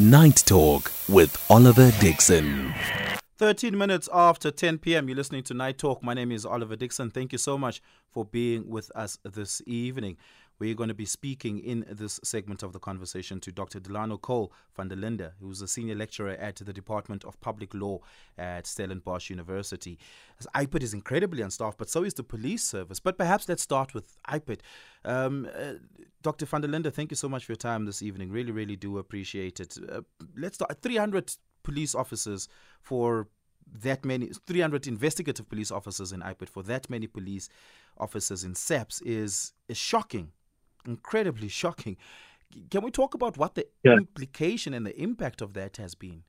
Night Talk with Oliver Dixon. 13 minutes after 10 p.m., you're listening to Night Talk. My name is Oliver Dixon. Thank you so much for being with us this evening. We're going to be speaking in this segment of the conversation to Dr. Delano Cole van der Linde, who's a senior lecturer at the Department of Public Law at Stellenbosch University. As is incredibly unstaffed, but so is the police service. But perhaps let's start with IPID. Um, uh, Dr. van der Linde, thank you so much for your time this evening. Really, really do appreciate it. Uh, let's start. 300 police officers for that many 300 investigative police officers in IPID for that many police officers in SAPS is is shocking incredibly shocking. Can we talk about what the yeah. implication and the impact of that has been?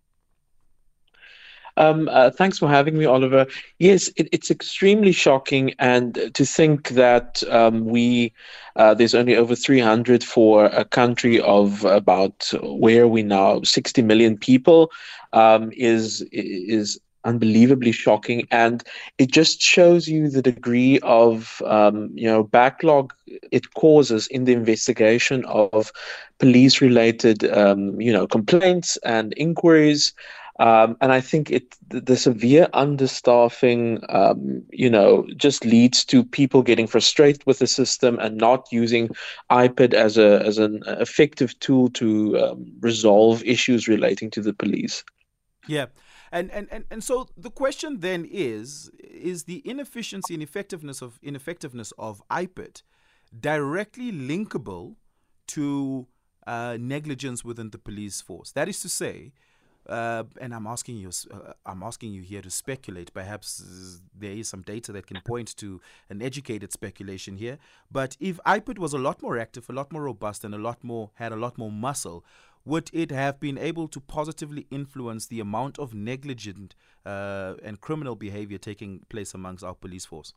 Um, uh, thanks for having me, Oliver. Yes, it, it's extremely shocking, and to think that um, we uh, there's only over 300 for a country of about where we now 60 million people um, is is unbelievably shocking and it just shows you the degree of um, you know backlog it causes in the investigation of police related um, you know complaints and inquiries um, and I think it the severe understaffing, um, you know, just leads to people getting frustrated with the system and not using IPID as a as an effective tool to um, resolve issues relating to the police. Yeah. And, and, and, and so the question then is is the inefficiency and effectiveness of ineffectiveness of IPID directly linkable to uh, negligence within the police force? That is to say, uh, and I'm asking you, uh, I'm asking you here to speculate. Perhaps there is some data that can point to an educated speculation here. But if IPID was a lot more active, a lot more robust, and a lot more had a lot more muscle, would it have been able to positively influence the amount of negligent uh, and criminal behavior taking place amongst our police force?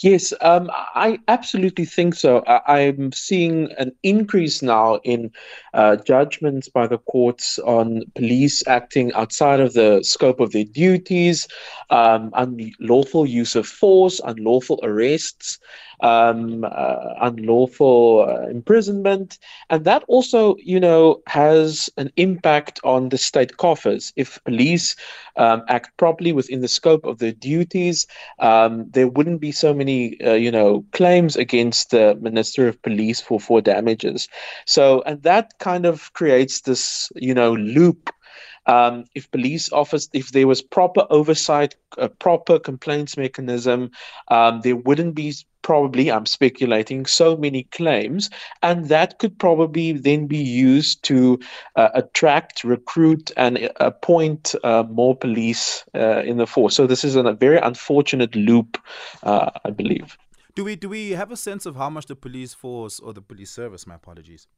Yes, um, I absolutely think so. I, am seeing an increase now in uh, judgments by the courts on police acting outside of the scope of their duties, um, unlawful use of force, unlawful arrests, um, uh, unlawful uh, imprisonment, and that also, you know, has an impact on the state coffers. If police um, act properly within the scope of their duties, um, there wouldn't be so many, uh, you know, claims against the Minister of Police for for damages. So, and that kind of creates this, you know, loop um, if police office, if there was proper oversight, a proper complaints mechanism, um, there wouldn't be probably, I'm speculating, so many claims, and that could probably then be used to uh, attract, recruit, and appoint uh, more police uh, in the force. So this is a very unfortunate loop, uh, I believe. Do we do we have a sense of how much the police force or the police service? My apologies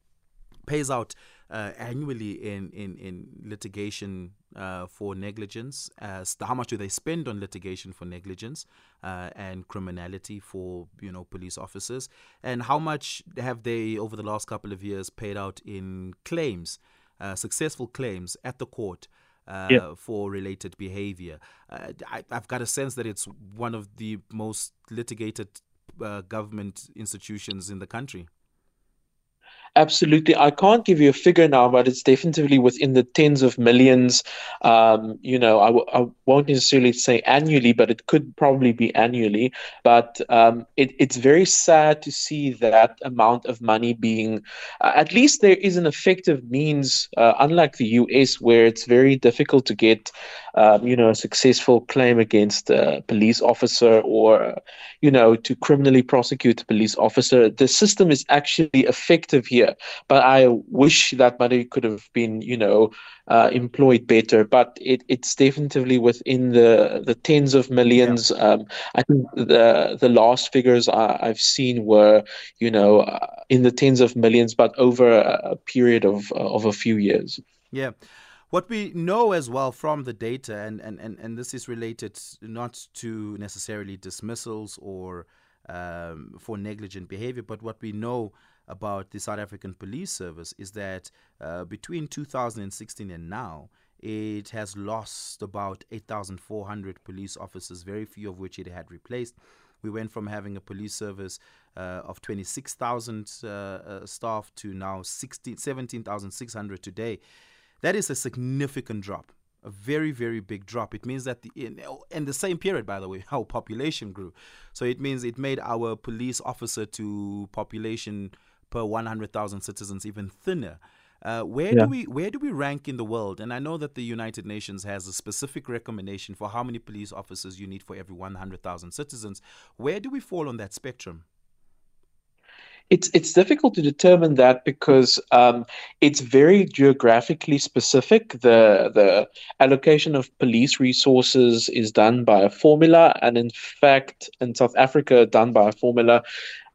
pays out uh, annually in in in litigation uh, for negligence. As how much do they spend on litigation for negligence uh, and criminality for you know police officers, and how much have they over the last couple of years paid out in claims, uh, successful claims at the court? Uh. For related behavior, uh, I, have got a sense that it's one of the most litigated government institutions in the country. Absolutely. I can't give you a figure now, but it's definitely within the tens of millions. Um, you know, I w- I won't necessarily say annually, but it could probably be annually. But um, it, it's very sad to see that amount of money being, uh, at least there is an effective means, uh, unlike the US, where it's very difficult to get, um, you know, a successful claim against a police officer or, you know, to criminally prosecute a police officer. The system is actually effective here here. But I wish that money could have been, you know, uh, employed better. But it, it's definitely within the the tens of millions. Yeah. Um, I think the the last figures I, have seen were, you know, uh, in the tens of millions, but over a, a period of of a few years. Yeah. What we know as well from the data, and, and, and, and this is related not to necessarily dismissals or um, for negligent behavior, but what we know about the South African Police Service is that uh, between 2016 and now, it has lost about 8,400 police officers, very few of which it had replaced. We went from having a police service uh, of 26,000 uh, uh, staff to now 17,600 today. That is a significant drop a very very big drop it means that the, in, in the same period by the way our population grew so it means it made our police officer to population per 100,000 citizens even thinner uh, where yeah. do we where do we rank in the world? And I know that the United Nations has a specific recommendation for how many police officers you need for every 100,000 citizens. Where do we fall on that spectrum? It's it's difficult to determine that because um, it's very geographically specific. The the allocation of police resources is done by a formula, and in fact, in South Africa, done by a formula,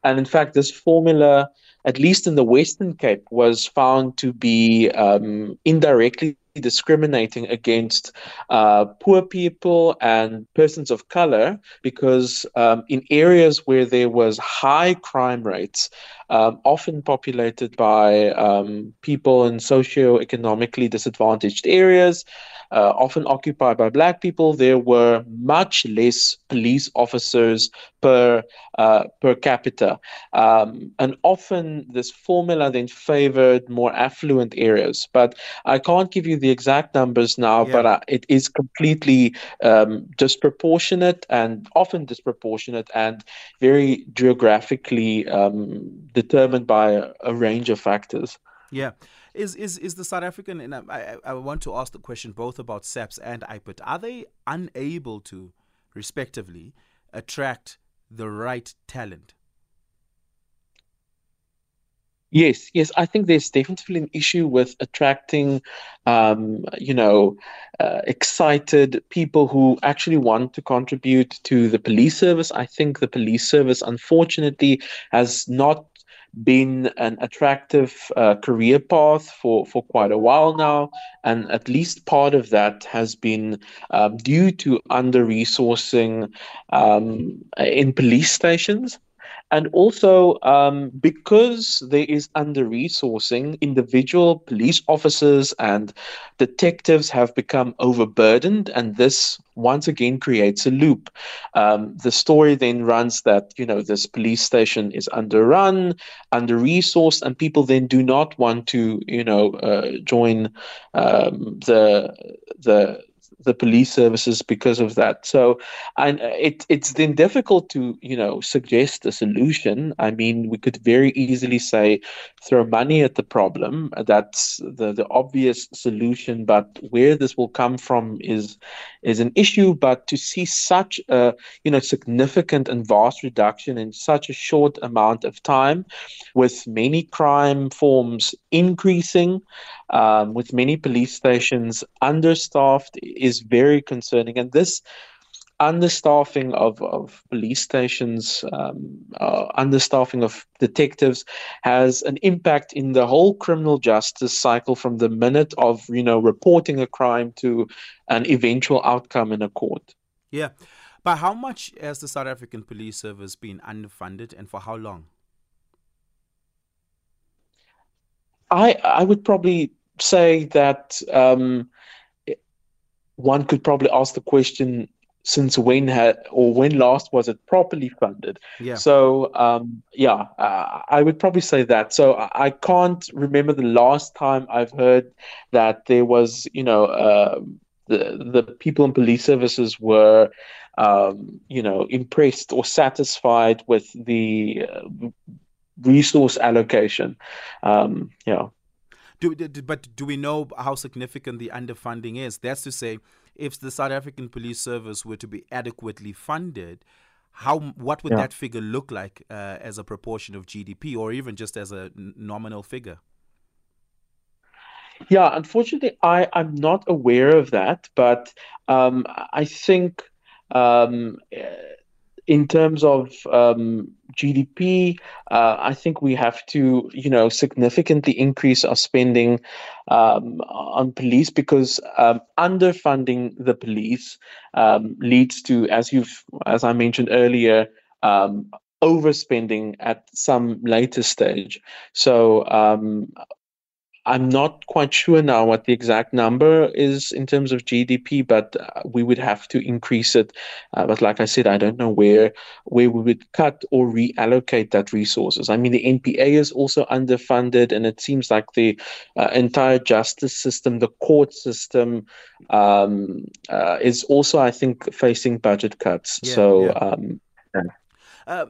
and in fact, this formula at least in the Western Cape, was found to be um, indirectly discriminating against uh, poor people and persons of color because um, in areas where there was high crime rates, um, often populated by um, people in socio-economically disadvantaged areas, uh, often occupied by black people, there were much less police officers per uh, per capita, um, and often this formula then favored more affluent areas. But I can't give you the exact numbers now, yeah. but uh, it is completely um, disproportionate and often disproportionate and very geographically um, determined by a, a range of factors. Yeah. Is is is the South African? And I, I want to ask the question both about SAPS and IPID. Are they unable to, respectively, attract the right talent? Yes, yes, I think there's definitely an issue with attracting, um, you know, uh, excited people who actually want to contribute to the police service. I think the police service, unfortunately, has not been an attractive uh, career path for, for quite a while now. And at least part of that has been um, due to under resourcing um, in police stations. And also, um, because there is under resourcing, individual police officers and detectives have become overburdened, and this once again creates a loop. Um, the story then runs that you know this police station is underrun, under resourced, and people then do not want to you know uh, join um, the the the police services because of that. So, and it it's then difficult to you know suggest a solution. I mean, we could very easily say throw money at the problem. That's the the obvious solution. But where this will come from is is an issue. But to see such a you know significant and vast reduction in such a short amount of time, with many crime forms increasing, um, with many police stations understaffed is very concerning. And this understaffing of, of police stations, um, uh, understaffing of detectives has an impact in the whole criminal justice cycle from the minute of, you know, reporting a crime to an eventual outcome in a court. Yeah. But how much has the South African Police Service been underfunded and for how long? I I would probably say that um, one could probably ask the question since when had or when last was it properly funded? Yeah. So um, yeah uh, i would probably say that. So I, I, can't remember the last time i've heard that there was you know uh, the the people in police services were um, you know impressed or satisfied with the uh, resource allocation um, yeah do, but do we know how significant the underfunding is? That's to say, if the South African Police Service were to be adequately funded, how what would yeah. that figure look like uh, as a proportion of GDP, or even just as a n- nominal figure? Yeah, unfortunately, I I'm not aware of that, but um, I think. Um, in terms of um, GDP, uh, I think we have to, you know, significantly increase our spending um, on police because um, underfunding the police um, leads to, as you've, as I mentioned earlier, um, overspending at some later stage. So um, I'm not quite sure now what the exact number is in terms of GDP, but uh, we would have to increase it. Uh, but like I said, I don't know where where we would cut or reallocate that resources. I mean, the NPA is also underfunded, and it seems like the uh, entire justice system, the court system, um, uh, is also, I think, facing budget cuts. Yeah, so. Yeah. Um, uh,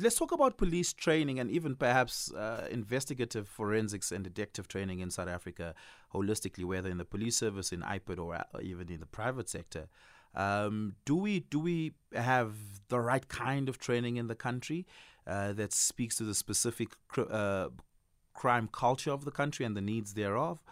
let's talk about police training and even perhaps uh, investigative forensics and detective training in South Africa holistically, whether in the police service, in IPID, or, uh, even in the private sector. Um, do we do we have the right kind of training in the country uh, that speaks to the specific cr- uh, crime culture of the country and the needs thereof?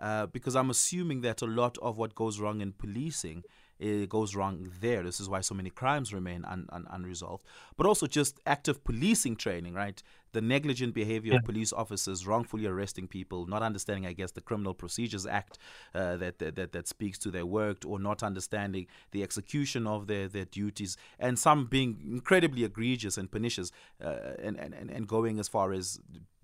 Uh, because I'm assuming that a lot of what goes wrong in policing it goes wrong there. This is why so many crimes remain un, un, unresolved. But also just active policing training, right? The negligent behavior yeah. of police officers wrongfully arresting people, not understanding, I guess, the Criminal Procedures Act uh, that, that that speaks to their work, or not understanding the execution of their, their duties, and some being incredibly egregious and pernicious, uh, and, and, and going as far as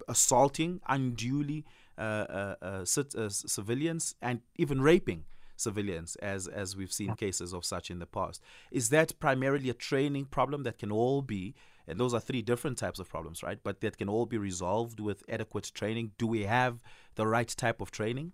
assaulting unduly uh, uh, uh, uh civilians and even raping civilians, as as we've seen cases of such in the past. Is that primarily a training problem that can all be, and those are three different types of problems, right? But that can all be resolved with adequate training. Do we have the right type of training?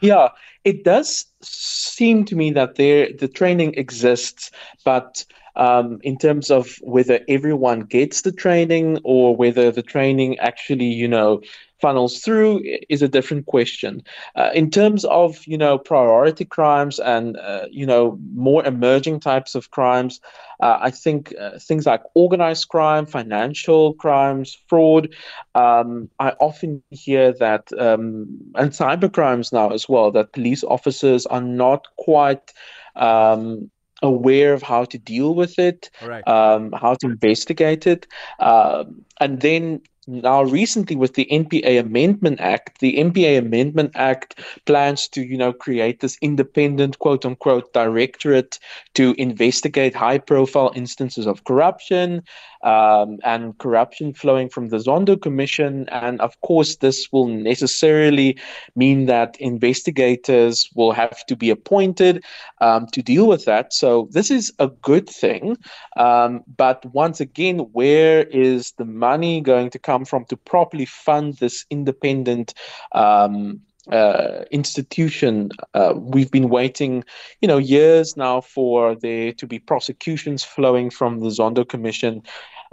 Yeah, it does seem to me that there the training exists, but um, in terms of whether everyone gets the training or whether the training actually, you know, funnels through is a different question. Uh, in terms of you know priority crimes and uh, you know more emerging types of crimes, uh, I think uh, things like organized crime, financial crimes, fraud. Um, I often hear that um, and cyber crimes now as well that police officers are not quite. Um, aware of how to deal with it, right. um, how to investigate it. Um, and then now recently with the NPA Amendment Act, the NPA Amendment Act plans to, you know, create this independent quote unquote directorate to investigate high profile instances of corruption um, and corruption flowing from the Zondo Commission. And of course, this will necessarily mean that investigators will have to be appointed um, to deal with that. So this is a good thing. Um, but once again, where is the money going to come from to properly fund this independent? Um, uh, institution. Uh, we've been waiting, you know, years now for there to be prosecutions flowing from the Zondo Commission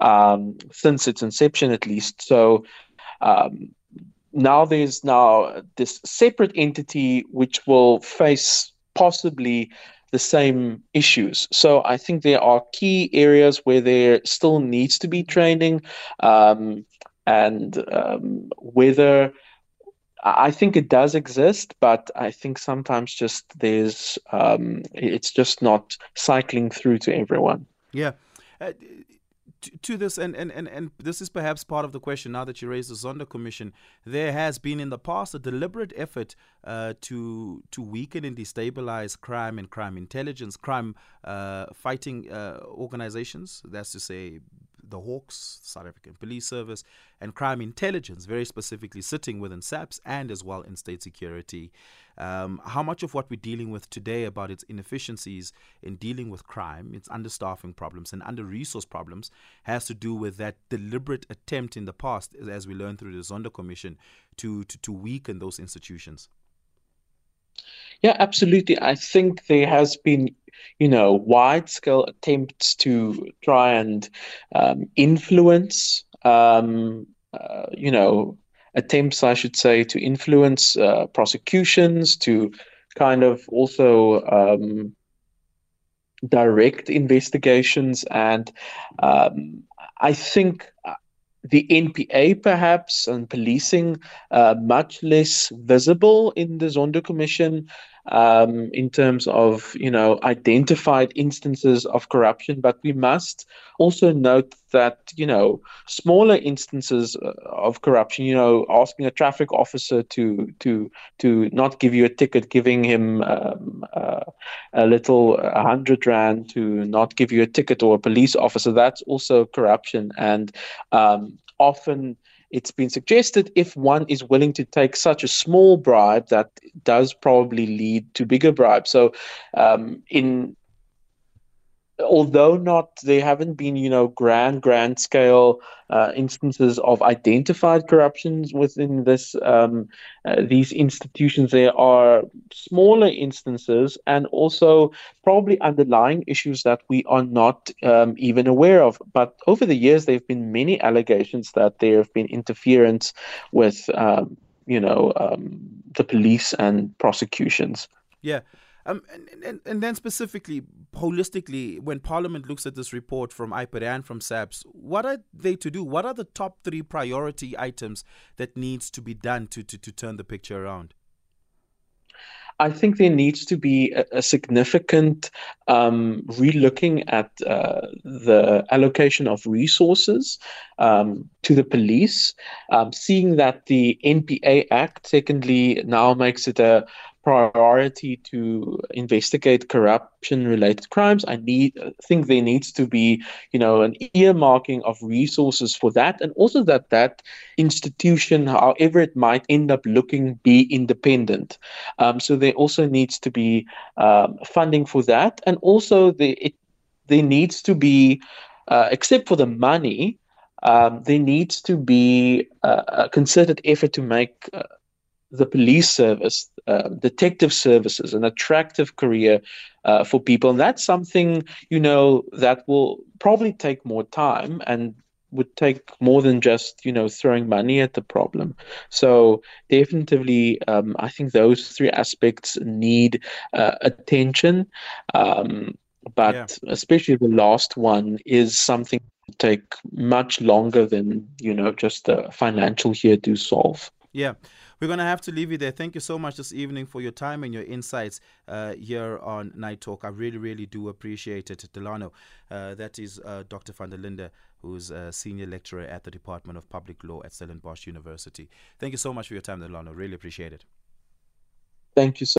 um, since its inception, at least. So um, now there's now this separate entity which will face possibly the same issues. So I think there are key areas where there still needs to be training, um, and um, whether I think it does exist, but I think sometimes just there's um, it's just not cycling through to everyone. Yeah. Uh, to, to this, and, and, and, and this is perhaps part of the question now that you raised the Zondo Commission, there has been in the past a deliberate effort uh, to to weaken and destabilize crime and crime intelligence, crime uh, fighting uh, organizations. That's to say, the Hawks, South African Police Service, and crime intelligence, very specifically sitting within SAPS and as well in state security. Um, how much of what we're dealing with today about its inefficiencies in dealing with crime, its understaffing problems, and under resource problems has to do with that deliberate attempt in the past, as we learned through the Zondo Commission, to, to, to weaken those institutions? Yeah, absolutely. I think there has been, you know, wide scale attempts to try and um, influence, um, uh, you know, attempts, I should say, to influence uh, prosecutions, to kind of also um, direct investigations. And um, I think uh, the NPA perhaps and policing uh, much less visible in the Zondo Commission um, in terms of you know identified instances of corruption, but we must also note that you know smaller instances uh, of corruption, you know, asking a traffic officer to to to not give you a ticket, giving him um, uh, a little hundred rand to not give you a ticket, or a police officer, that's also corruption, and um, often it's been suggested if one is willing to take such a small bribe, that does probably lead to bigger bribes. So, um, in although not there haven't been you know grand grand scale uh, instances of identified corruptions within this um, uh, these institutions there are smaller instances and also probably underlying issues that we are not um, even aware of. But over the years there have been many allegations that there have been interference with um, you know um, the police and prosecutions. Yeah um, and, and, and then specifically, holistically, when Parliament looks at this report from IPID and from SAPS, what are they to do? What are the top three priority items that needs to be done to, to, to turn the picture around? I think there needs to be a, a significant um, relooking at uh, the allocation of resources um, to the police, um, seeing that the NPA Act, secondly, now makes it a priority to investigate corruption related crimes. I need think there needs to be you know an earmarking of resources for that and also that that institution however it might end up looking be independent. Um, so there also needs to be um, funding for that and also the, it, there needs to be uh, except for the money um, there needs to be a, a concerted effort to make uh, the police service, uh, detective services, an attractive career uh, for people. And that's something, you know, that will probably take more time and would take more than just, you know, throwing money at the problem. So definitely, um, I think those three aspects need uh, attention. Um, but yeah. especially the last one is something to take much longer than, you know, just a financial here to solve. Yeah. We're going to have to leave you there. Thank you so much this evening for your time and your insights uh, here on Night Talk. I really, really do appreciate it. Delano, uh, that is uh, Dr. van der Linde, who's a senior lecturer at the Department of Public Law at Stellenbosch University. Thank you so much for your time, Delano. Really appreciate it. Thank you so